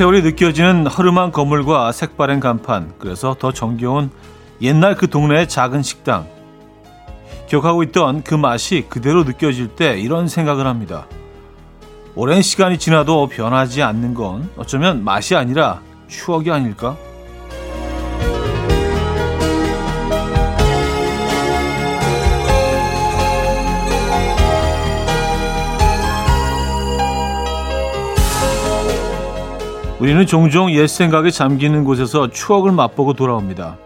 세월이 느껴지는 허름한 건물과 색바랜 간판, 그래서 더 정겨운 옛날 그 동네의 작은 식당. 기억하고 있던 그 맛이 그대로 느껴질 때 이런 생각을 합니다. 오랜 시간이 지나도 변하지 않는 건 어쩌면 맛이 아니라 추억이 아닐까? 우리는 종종 옛 생각에 잠기는 곳에서 추억을 맛보고 돌아옵니다.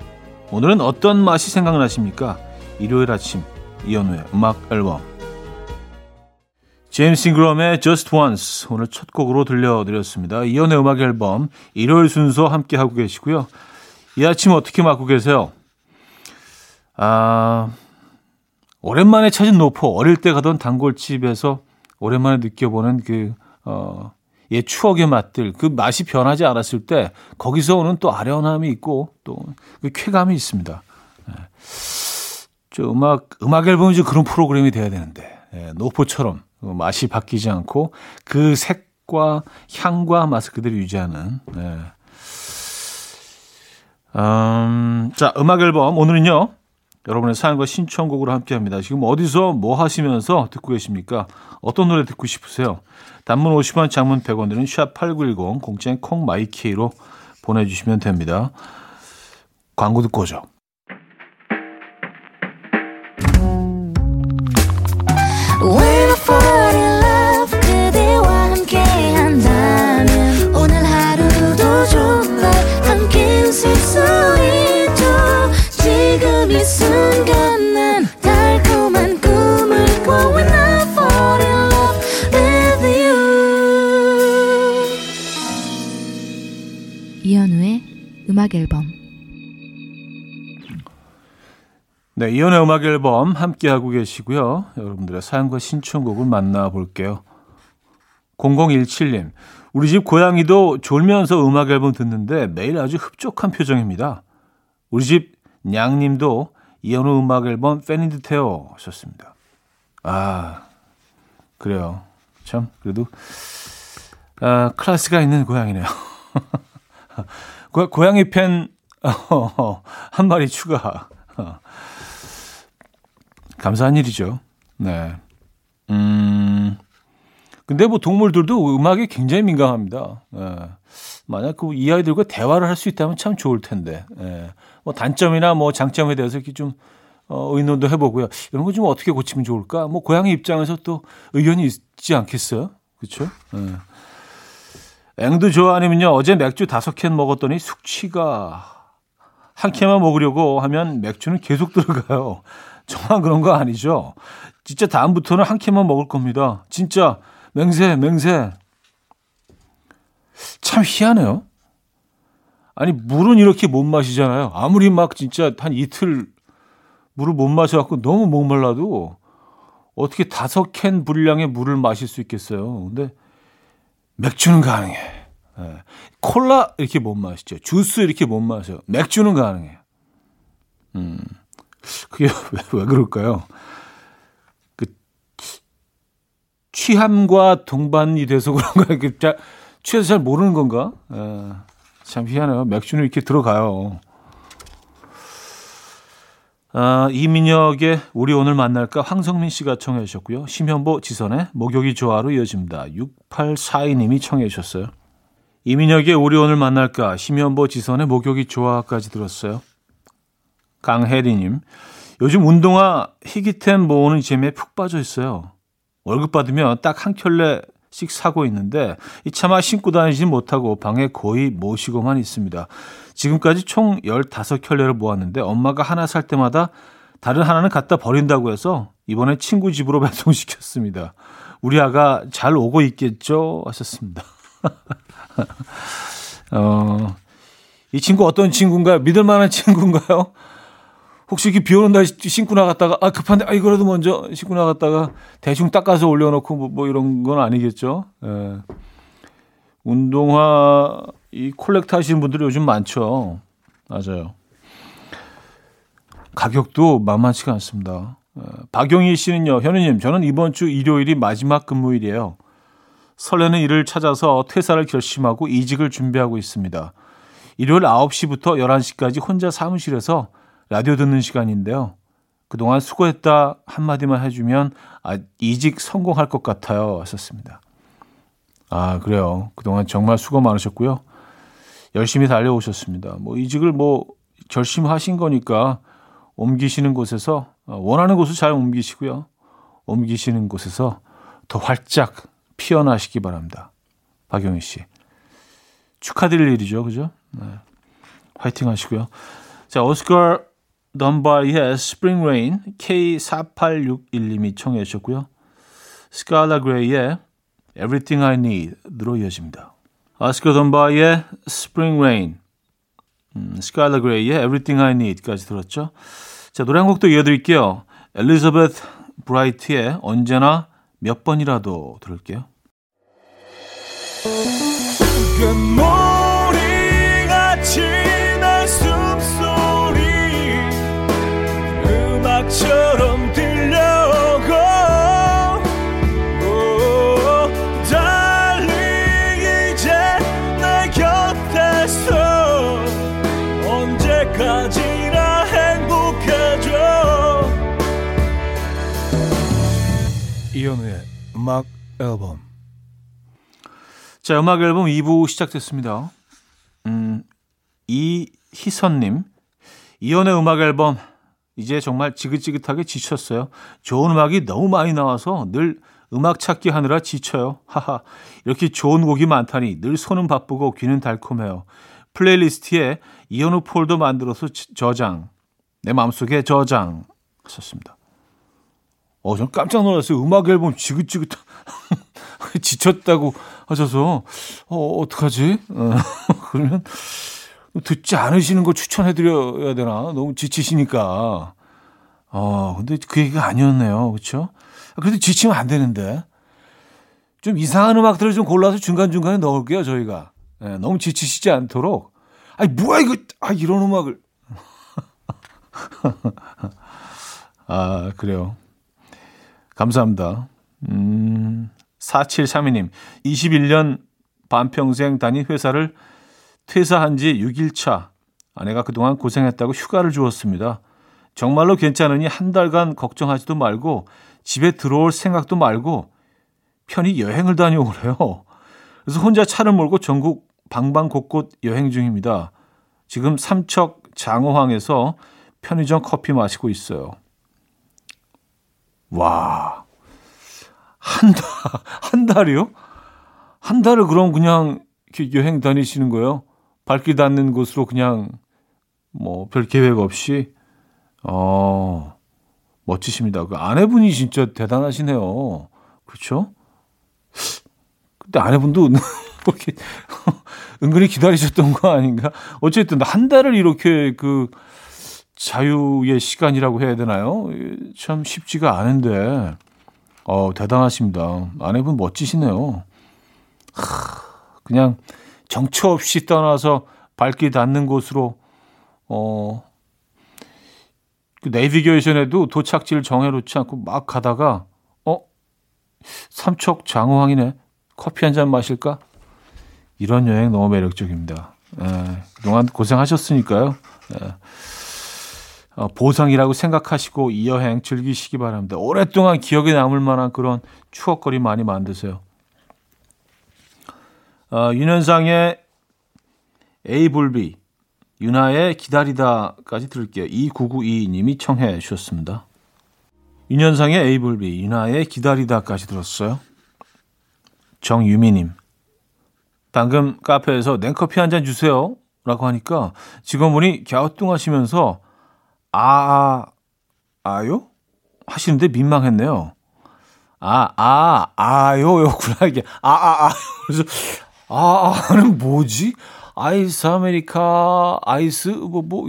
오늘은 어떤 맛이 생각나십니까? 일요일 아침 이연우의 음악 앨범 제임스 잉그럼의 Just Once 오늘 첫 곡으로 들려드렸습니다. 이연우의 음악 앨범 일요일 순서 함께 하고 계시고요. 이 아침 어떻게 맞고 계세요? 아 오랜만에 찾은 노포 어릴 때 가던 단골집에서 오랜만에 느껴보는 그 어, 옛 추억의 맛들, 그 맛이 변하지 않았을 때 거기서 오는 또 아련함이 있고 또 그 쾌감이 있습니다. 네. 저 음악 음악 앨범이 좀 그런 프로그램이 돼야 되는데 네, 노포처럼 맛이 바뀌지 않고 그 색과 향과 맛을 그대로 유지하는. 네. 음, 자 음악 앨범 오늘은요 여러분의 사연과 신청곡으로 함께합니다. 지금 어디서 뭐 하시면서 듣고 계십니까? 어떤 노래 듣고 싶으세요? 단문 50원, 장문 100원 들은 샵8910 공짜인 콩마이케이로 보내주시면 됩니다. 광고 듣고 오죠. 음악 앨범 네, 이연의 음악 앨범 함께 하고 계시고요. 여러분들의 사연과 신청곡을 만나 볼게요. 0017님. 우리 집 고양이도 졸면서 음악 앨범 듣는데 매일 아주 흡족한 표정입니다. 우리 집 냥님도 이연우 음악 앨범 팬인 듯해요 하셨습니다. 아 그래요. 참 그래도 아, 클래스가 있는 고양이네요. 고, 고양이 팬, 어, 한 마리 추가. 어. 감사한 일이죠. 네. 음, 근데 뭐 동물들도 음악에 굉장히 민감합니다. 네. 만약 그 이 아이들과 대화를 할 수 있다면 참 좋을 텐데. 네. 뭐 단점이나 뭐 장점에 대해서 이렇게 좀 어, 의논도 해보고요. 이런 거 좀 어떻게 고치면 좋을까? 뭐 고양이 입장에서 또 의견이 있지 않겠어요? 그렇죠? 네. 앵두 좋아하면요 어제 맥주 다섯 캔 먹었더니 숙취가 한 캔만 먹으려고 하면 맥주는 계속 들어가요. 정말 그런 거 아니죠? 진짜 다음부터는 한 캔만 먹을 겁니다. 진짜 맹세 맹세. 참 희한해요. 아니 물은 이렇게 못 마시잖아요. 아무리 막 진짜 한 이틀 물을 못 마셔갖고 너무 목말라도 어떻게 다섯 캔 분량의 물을 마실 수 있겠어요. 근데 맥주는 가능해. 네. 콜라 이렇게 못 마시죠. 주스 이렇게 못 마셔. 맥주는 가능해. 음, 그게 왜, 왜 그럴까요? 그 취함과 동반이 돼서 그런가? 그 취해서 잘 모르는 건가? 에, 참 희한해요. 맥주는 이렇게 들어가요. 아, 이민혁의 우리 오늘 만날까 황성민 씨가 청해 주셨고요. 심현보 지선의 목욕이 좋아로 이어집니다. 6842님이 청해 주셨어요. 이민혁의 우리 오늘 만날까 심현보 지선의 목욕이 좋아까지 들었어요. 강혜리님 요즘 운동화 희귀템 모으는 재미에 푹 빠져 있어요. 월급 받으면 딱 한 켤레 씩 사고 있는데 이 차마 신고 다니지 못하고 방에 거의 모시고만 있습니다. 지금까지 총 15켤레를 모았는데 엄마가 하나 살 때마다 다른 하나는 갖다 버린다고 해서 이번에 친구 집으로 배송시켰습니다. 우리 아가 잘 오고 있겠죠? 하셨습니다. 어, 이 친구 어떤 친구인가요? 믿을 만한 친구인가요? 혹시 이렇게 비 오는 날 신고 나갔다가, 아, 급한데, 아, 이거라도 먼저 신고 나갔다가 대충 닦아서 올려놓고 뭐, 뭐 이런 건 아니겠죠? 예. 운동화 이 콜렉트 하시는 분들이 요즘 많죠. 맞아요. 가격도 만만치가 않습니다. 어, 박용희 씨는요, 현우님, 저는 이번 주 일요일이 마지막 근무일이에요. 설레는 일을 찾아서 퇴사를 결심하고 이직을 준비하고 있습니다. 일요일 9시부터 11시까지 혼자 사무실에서 라디오 듣는 시간인데요. 그동안 수고했다 한마디만 해주면 아, 이직 성공할 것 같아요. 하셨습니다. 아, 그래요. 그동안 정말 수고 많으셨고요. 열심히 달려오셨습니다. 뭐 이직을 뭐 결심하신 거니까 옮기시는 곳에서 어, 원하는 곳을 잘 옮기시고요. 옮기시는 곳에서 더 활짝 피어나시기 바랍니다. 박영희 씨. 축하드릴 일이죠. 그죠? 네. 화이팅 하시고요. 자, 오스카 덤바이의 Spring Rain K4861님이 청해 주셨고요. 스칼라 그레이의 Everything I Need로 이어집니다. 오스카 덤바이의 Spring Rain 음, 스칼라 그레이의 Everything I Need까지 들었죠. 자, 노래 한 곡도 이어드릴게요. 엘리자베트 브라이트의 언제나 몇 번이라도 들을게요. 이현우의 음악 앨범 자 음악 앨범 2부 시작됐습니다 음 이희선님 이현우의 음악 앨범 이제 정말 지긋지긋하게 지쳤어요. 좋은 음악이 너무 많이 나와서 늘 음악 찾기 하느라 지쳐요. 하하. 이렇게 좋은 곡이 많다니 늘 손은 바쁘고 귀는 달콤해요. 플레이리스트에 이현우 폴더 만들어서 저장. 내 마음속에 저장. 하셨습니다. 어, 전 깜짝 놀랐어요. 음악 앨범 지긋지긋 지쳤다고 하셔서 어, 어떡하지? 어, 그러면 듣지 않으시는 걸 추천해 드려야 되나? 너무 지치시니까. 어, 근데 그 얘기가 아니었네요. 그렇죠? 그래도 지치면 안 되는데. 좀 이상한 음악들을 좀 골라서 중간중간에 넣을게요, 저희가. 네, 너무 지치시지 않도록. 아니, 뭐야, 이거. 아, 이런 음악을. 아, 그래요. 감사합니다. 음, 4732님. 21년 반평생 다닌 회사를 퇴사한 지 6일 차. 아내가 그동안 고생했다고 휴가를 주었습니다. 정말로 괜찮으니 한 달간 걱정하지도 말고 집에 들어올 생각도 말고 편히 여행을 다녀오래요. 그래서 혼자 차를 몰고 전국 방방 곳곳 여행 중입니다. 지금 삼척 장어항에서 편의점 커피 마시고 있어요. 와. 한 달, 한 달이요? 한 달을 그럼 그냥 여행 다니시는 거예요? 발길 닿는 곳으로 그냥 뭐 별 계획 없이 어 멋지십니다. 그 아내분이 진짜 대단하시네요. 그렇죠? 근데 아내분도 이렇게 은근히 기다리셨던 거 아닌가? 어쨌든 한 달을 이렇게 그 자유의 시간이라고 해야 되나요? 참 쉽지가 않은데 어 대단하십니다. 아내분 멋지시네요. 하, 그냥 정처 없이 떠나서 발길 닿는 곳으로 어, 그 내비게이션에도 도착지를 정해놓지 않고 막 가다가 어 삼척 장호항이네 커피 한 잔 마실까 이런 여행 너무 매력적입니다. 예, 그동안 고생하셨으니까요. 예. 어, 보상이라고 생각하시고 이 여행 즐기시기 바랍니다. 오랫동안 기억에 남을 만한 그런 추억거리 많이 만드세요. 어, 윤현상의 에이블비, 윤하의 기다리다까지 들을게요. 2992님이 청해 주셨습니다. 윤현상의 에이블비, 윤하의 기다리다까지 들었어요. 정유미님, 방금 카페에서 냉커피 한 잔 주세요. 라고 하니까 직원분이 갸우뚱하시면서 아, 아요? 하시는데 민망했네요. 아, 아, 아요, 였구나, 이게. 아, 아, 아. 그래서 아, 아는 뭐지? 아이스 아메리카, 아이스, 뭐, 뭐,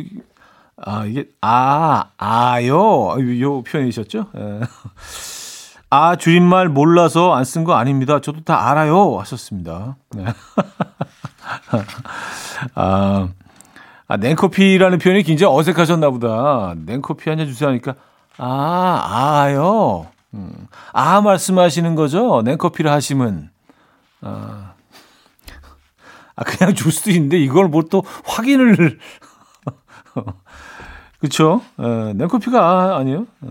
아, 이게, 아, 아요. 요 표현이셨죠? 예. 아, 줄임말 몰라서 안 쓴 거 아닙니다. 저도 다 알아요. 하셨습니다. 네. 아, 아, 냉커피라는 표현이 굉장히 어색하셨나 보다. 냉커피 한 잔 주세요 하니까, 아, 아요. 음. 아, 말씀하시는 거죠? 냉커피를 하시면. 아, 아 그냥 줄 수도 있는데 이걸 뭐 또 확인을 그쵸? 에, 냉커피가 아니에요. 에.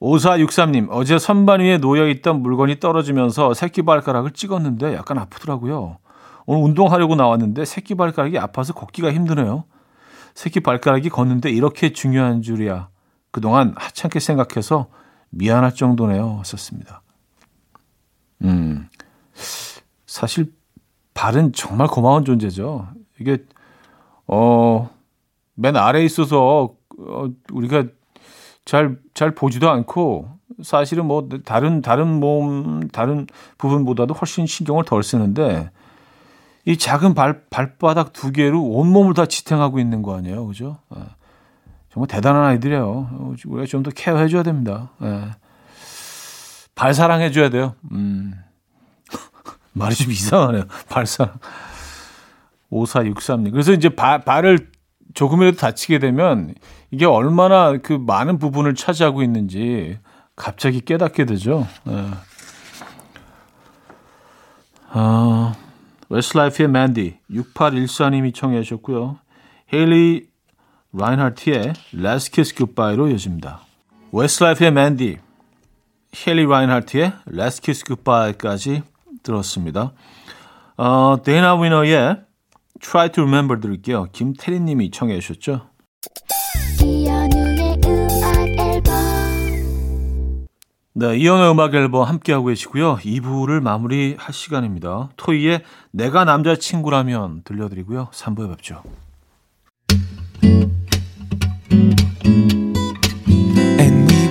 5463님, 어제 선반 위에 놓여있던 물건이 떨어지면서 새끼발가락을 찍었는데 약간 아프더라고요. 오늘 운동하려고 나왔는데 새끼 발가락이 아파서 걷기가 힘드네요. 새끼 발가락이 걷는데 이렇게 중요한 줄이야. 그동안 하찮게 생각해서 미안할 정도네요. 썼습니다. 음, 사실 발은 정말 고마운 존재죠. 이게, 어, 맨 아래에 있어서, 어, 우리가 잘, 잘 보지도 않고 사실은 뭐 다른, 다른 몸, 다른 부분보다도 훨씬 신경을 덜 쓰는데 이 작은 발, 발바닥 두 개로 온몸을 다 지탱하고 있는 거 아니에요. 그죠? 예. 정말 대단한 아이들이에요. 우리가 좀 더 케어해줘야 됩니다. 예. 발 사랑해줘야 돼요. 음. 말이 좀 이상하네요. 발사랑. 5463님. 그래서 이제 발, 발을 조금이라도 다치게 되면 이게 얼마나 그 많은 부분을 차지하고 있는지 갑자기 깨닫게 되죠. 네. 아, 웨스트라이프의 Mandy 6814님이 청해 주셨고요. 헤일리 라인하트의 Last Kiss Goodbye로 이어집니다. 웨스트라이프의 Mandy, 헤일리 라인하트의 Last Kiss Goodbye까지 들었습니다. 어, 데이나 위너의 Try to Remember 들을게요. 김태리 님이 청해 주셨죠. 네, 이연의 음악 앨범 함께하고 계시고요. 2부를 마무리할 시간입니다. 토이의 내가 남자친구라면 들려드리고요. 3부에 뵙죠.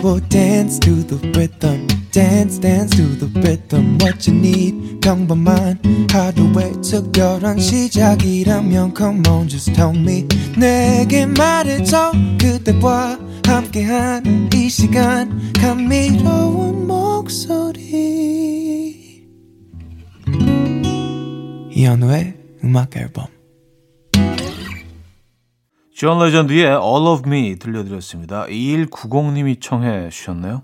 Will dance to the rhythm. Dance dance to the rhythm what you need. 평범한 하루의 특별한 시작이라면 come on just tell me. 내게 말해줘 그대와 함께한 이 시간. 감미로운 목소리. 이현우의 음악 앨범. 존 레전드의 All of Me 들려드렸습니다. 2190님이 청해 주셨네요.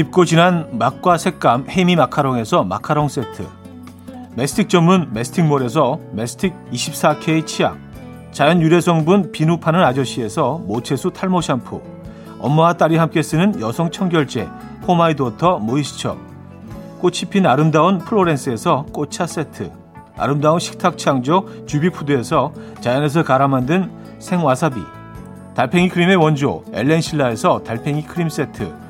깊고 진한 맛과 색감 해미 마카롱에서 마카롱 세트. 메스틱 전문 메스틱몰에서 메스틱 24K 치약. 자연 유래 성분 비누 파는 아저씨에서 모체수 탈모 샴푸. 엄마와 딸이 함께 쓰는 여성 청결제 포마이도터 모이스처. 꽃이 핀 아름다운 플로렌스에서 꽃차 세트. 아름다운 식탁 창조 주비푸드에서 자연에서 갈아 만든 생와사비. 달팽이 크림의 원조 엘렌실라에서 달팽이 크림 세트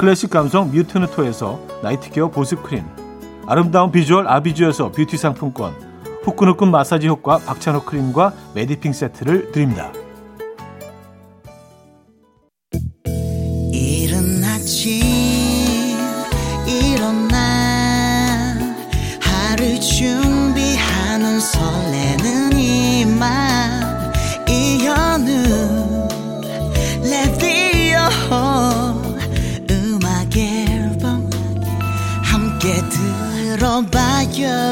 클래식 감성 뮤트누토에서 나이트케어 보습크림 아름다운 비주얼 아비주에서 뷰티 상품권 후끈후끈 마사지 효과 박찬호 크림과 메디핑 세트를 드립니다.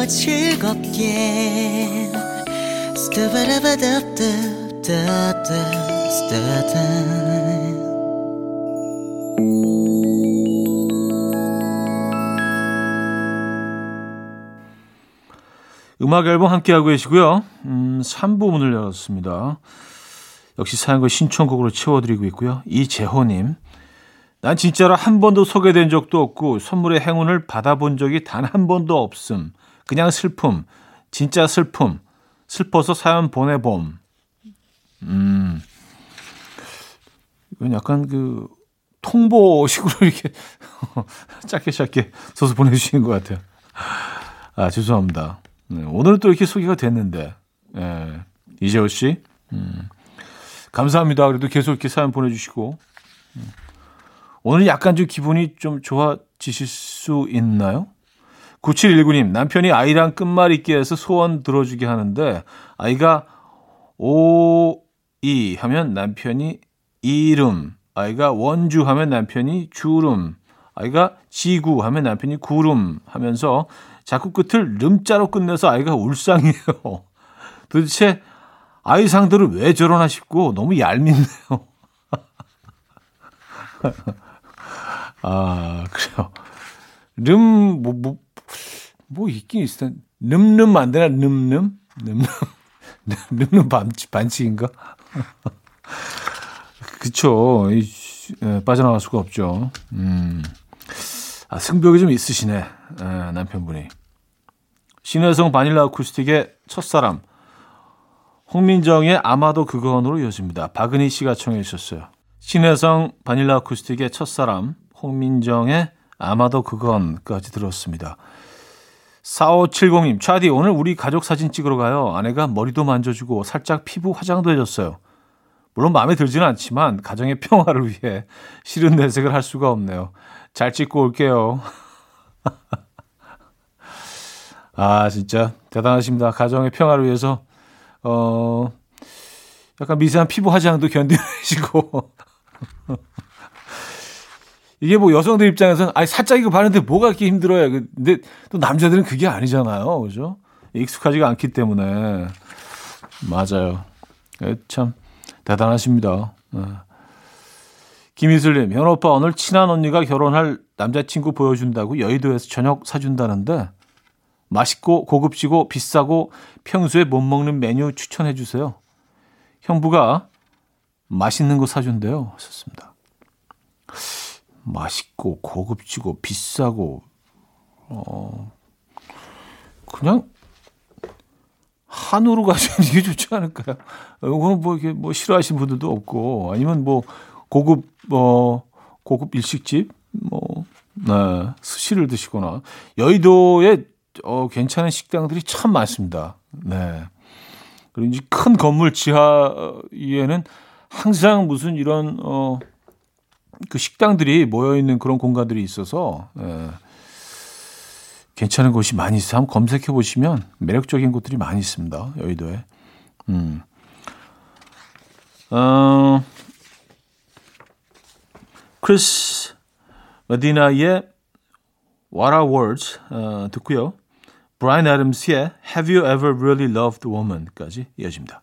즐겁게 음악 앨범 함께하고 계시고요. 음, 3부 문을 열었습니다. 역시 사연과 신청곡으로 채워드리고 있고요. 이재호님. 난 진짜로 한 번도 소개된 적도 없고 선물의 행운을 받아본 적이 단 한 번도 없음. 그냥 슬픔. 진짜 슬픔. 슬퍼서 사연 보내봄. 음. 이건 약간 그 통보식으로 이렇게 짧게 짧게 써서 보내주시는 것 같아요. 아, 죄송합니다. 네, 오늘은 또 이렇게 소개가 됐는데, 예, 이재호 씨, 음, 감사합니다. 그래도 계속 이렇게 사연 보내주시고, 음, 오늘 약간 좀 기분이 좀 좋아지실 수 있나요? 9719님, 남편이 아이랑 끝말잇기에서 소원 들어주게 하는데, 아이가 오, 이 하면 남편이 이름, 아이가 원주 하면 남편이 주름, 아이가 지구 하면 남편이 구름 하면서 자꾸 끝을 름자로 끝내서 아이가 울상이에요. 도대체 아이 상대로 왜 저러나 싶고 너무 얄밉네요. 아, 그래요. 름, 뭐, 뭐, 뭐 있긴 텐데. 늠름 안 되나? 늠름? 늠름? 늠름 반칙, 반칙인가? 그쵸. 이, 예, 빠져나갈 수가 없죠. 음. 아, 승벽이 좀 있으시네. 예, 남편분이. 신혜성 바닐라 아쿠스틱의 첫사람. 홍민정의 아마도 그건으로 이어집니다. 박은희 씨가 청해 주셨어요. 신혜성 바닐라 아쿠스틱의 첫사람. 홍민정의 아마도 그건까지 들었습니다. 4570님, 차디, 오늘 우리 가족 사진 찍으러 가요. 아내가 머리도 만져주고 살짝 피부 화장도 해줬어요. 물론 마음에 들지는 않지만 가정의 평화를 위해 싫은 내색을 할 수가 없네요. 잘 찍고 올게요. 아, 진짜 대단하십니다. 가정의 평화를 위해서 어 약간 미세한 피부 화장도 견디시고 이게 뭐 여성들 입장에서는 아니 살짝 이거 바르는데 뭐가 그렇게 힘들어요. 근데 또 남자들은 그게 아니잖아요. 그죠? 익숙하지가 않기 때문에 맞아요. 참 대단하십니다. 네. 김희슬님, 현 오빠 오늘 친한 언니가 결혼할 남자친구 보여준다고 여의도에서 저녁 사준다는데 맛있고 고급지고 비싸고 평소에 못 먹는 메뉴 추천해 주세요. 형부가 맛있는 거 사준대요. 하셨습니다. 맛있고 고급지고 비싸고 어 그냥 한우로 가시면 이게 좋지 않을까요? 이거는 뭐 이게 뭐 싫어하시는 분들도 없고 아니면 뭐 고급 뭐 고급 일식집 뭐 네, 스시를 드시거나 여의도에 어 괜찮은 식당들이 참 많습니다. 네. 그리고 이제 큰 건물 지하에는 항상 무슨 이런 어 그 식당들이 모여 있는 그런 공간들이 있어서 예, 괜찮은 곳이 많이 있어요. 한번 검색해 보시면 매력적인 곳들이 많이 있습니다. 여의도에. 음. 어, 크리스 메디나의 What Are Words 어, 듣고요. 브라이언 애덤스의 Have You Ever Really Loved Woman까지 이어집니다.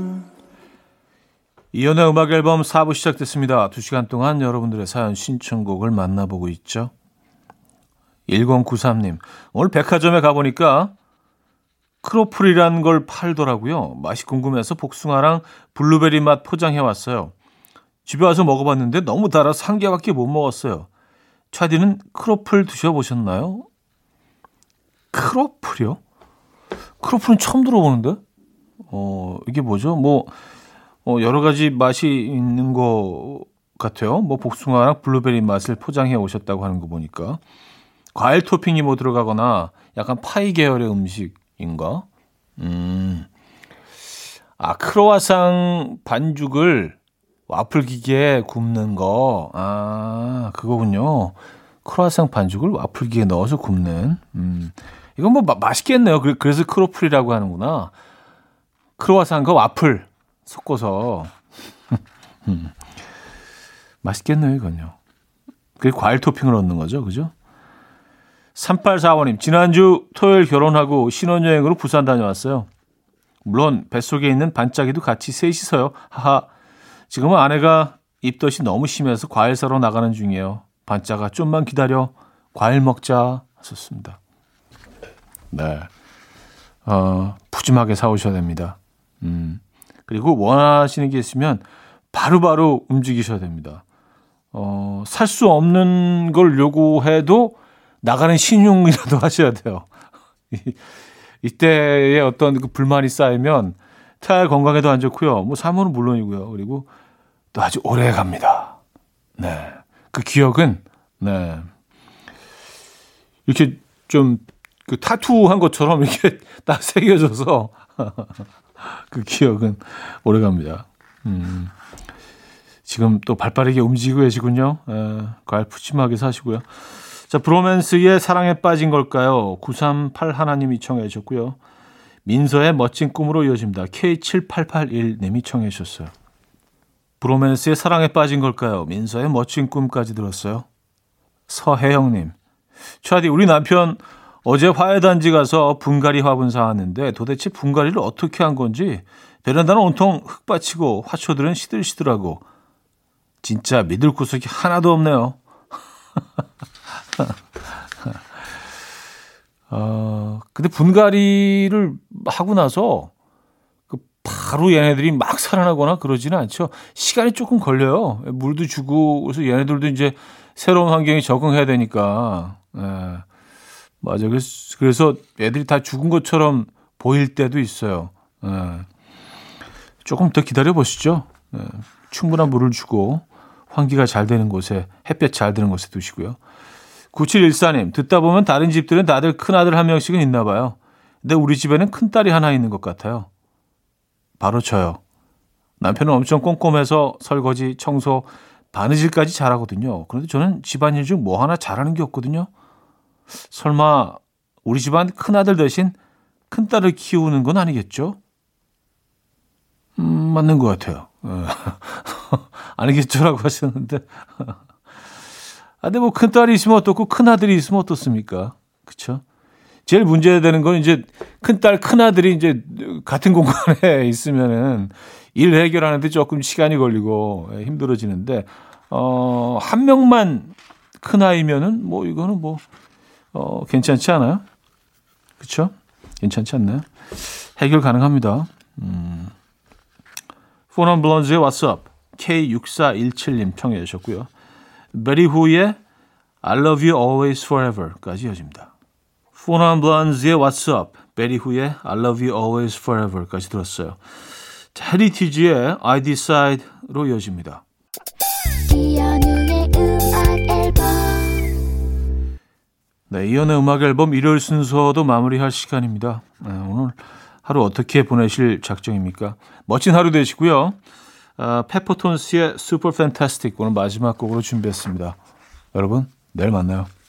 이현우의 음악 앨범 4부 시작됐습니다. 2시간 동안 여러분들의 사연 신청곡을 만나보고 있죠. 1093님, 오늘 백화점에 가보니까 크로플이라는 걸 팔더라고요. 맛이 궁금해서 복숭아랑 블루베리 맛 포장해 왔어요. 집에 와서 먹어봤는데 너무 달아서 한 개밖에 못 먹었어요. 차디는 크로플 드셔보셨나요? 크로플이요? 크로플은 처음 들어보는데? 어, 이게 뭐죠? 뭐, 어, 여러 가지 맛이 있는 것 같아요. 뭐 복숭아랑 블루베리 맛을 포장해 오셨다고 하는 거 보니까 과일 토핑이 뭐 들어가거나 약간 파이 계열의 음식인가? 음. 아, 크로아상 반죽을 와플 기계에 굽는 거. 아, 그거군요. 크로아상 반죽을 와플 기계에 넣어서 굽는. 음. 이건 뭐 마, 맛있겠네요. 그래서 크로플이라고 하는구나. 크로아상과 와플. 섞어서 음. 맛있겠네요, 이건요. 그게 과일 토핑을 얻는 거죠, 그죠? 3845님, 지난주 토요일 결혼하고 신혼여행으로 부산 다녀왔어요. 물론 뱃속에 있는 반짝이도 같이 셋이서요. 하하. 지금은 아내가 입덧이 너무 심해서 과일 사러 나가는 중이에요. 반짝아 좀만 기다려. 과일 먹자. 하셨습니다. 네. 어, 푸짐하게 사오셔야 됩니다. 음. 그리고 원하시는 게 있으면 바로바로 바로 움직이셔야 됩니다. 어, 살 수 없는 걸 요구해도 나가는 신용이라도 하셔야 돼요. 이때에 어떤 그 불만이 쌓이면 태아 건강에도 안 좋고요. 뭐 사모는 물론이고요. 그리고 또 아주 오래 갑니다. 네. 그 기억은 네. 이렇게 좀 그 타투 한 것처럼 이렇게 딱 새겨져서 그 기억은 오래 갑니다. 음. 지금 또 발빠르게 움직이고 계시군요. 에, 과일 푸짐하게 사시고요. 자, 브로맨스의 사랑에 빠진 걸까요? 938 하나님이 청해 주셨고요. 민서의 멋진 꿈으로 이어집니다. K7881님이 청해 주셨어요. 브로맨스의 사랑에 빠진 걸까요? 민서의 멋진 꿈까지 들었어요. 서혜영님. 차디, 우리 남편 어제 화훼단지 가서 분갈이 화분 사왔는데 도대체 분갈이를 어떻게 한 건지 베란다는 온통 흙 받치고 화초들은 시들시들하고 진짜 믿을 구석이 하나도 없네요. 어, 근데 분갈이를 하고 나서 그 바로 얘네들이 막 살아나거나 그러지는 않죠. 시간이 조금 걸려요. 물도 주고 그래서 얘네들도 이제 새로운 환경에 적응해야 되니까. 예. 맞아. 그래서, 그래서 애들이 다 죽은 것처럼 보일 때도 있어요. 예. 조금 더 기다려 보시죠. 예. 충분한 물을 주고 환기가 잘 되는 곳에 햇볕 잘 드는 곳에 두시고요. 9714님, 듣다 보면 다른 집들은 다들 큰아들 한 명씩은 있나 봐요. 근데 우리 집에는 큰딸이 하나 있는 것 같아요. 바로 저요. 남편은 엄청 꼼꼼해서 설거지, 청소, 바느질까지 잘하거든요. 그런데 저는 집안일 중 뭐 하나 잘하는 게 없거든요. 설마 우리 집안 큰아들 대신 큰딸을 키우는 건 아니겠죠? 음, 맞는 것 같아요. 어. 아니겠죠라고 하셨는데. 아, 근데 뭐 큰딸이 있으면 어떻고 큰아들이 있으면 어떻습니까? 그쵸? 제일 문제되는 건 이제 큰딸, 큰아들이 이제 같은 공간에 있으면은 일 해결하는데 조금 시간이 걸리고 힘들어지는데, 어, 한 명만 큰아이면은 뭐 이거는 뭐, 어, 괜찮지 않아요? 그쵸? 괜찮지 않나요? 해결 가능합니다. 음. 포넌 블런즈의 What's Up K6417님 청해 주셨고요. 베티 후의 I Love You Always Forever까지 이어집니다. 포 넌 블론즈의 What's Up 베티 후의 I Love You Always Forever까지 들었어요. 헤리티지의 I Decide로 이어집니다. 네, 이현우의 음악 앨범 일요일 순서도 마무리할 시간입니다. 네, 오늘 하루 어떻게 보내실 작정입니까? 멋진 하루 되시고요. 어, 페퍼톤스의 슈퍼 팬타스틱 오늘 마지막 곡으로 준비했습니다. 여러분, 내일 만나요.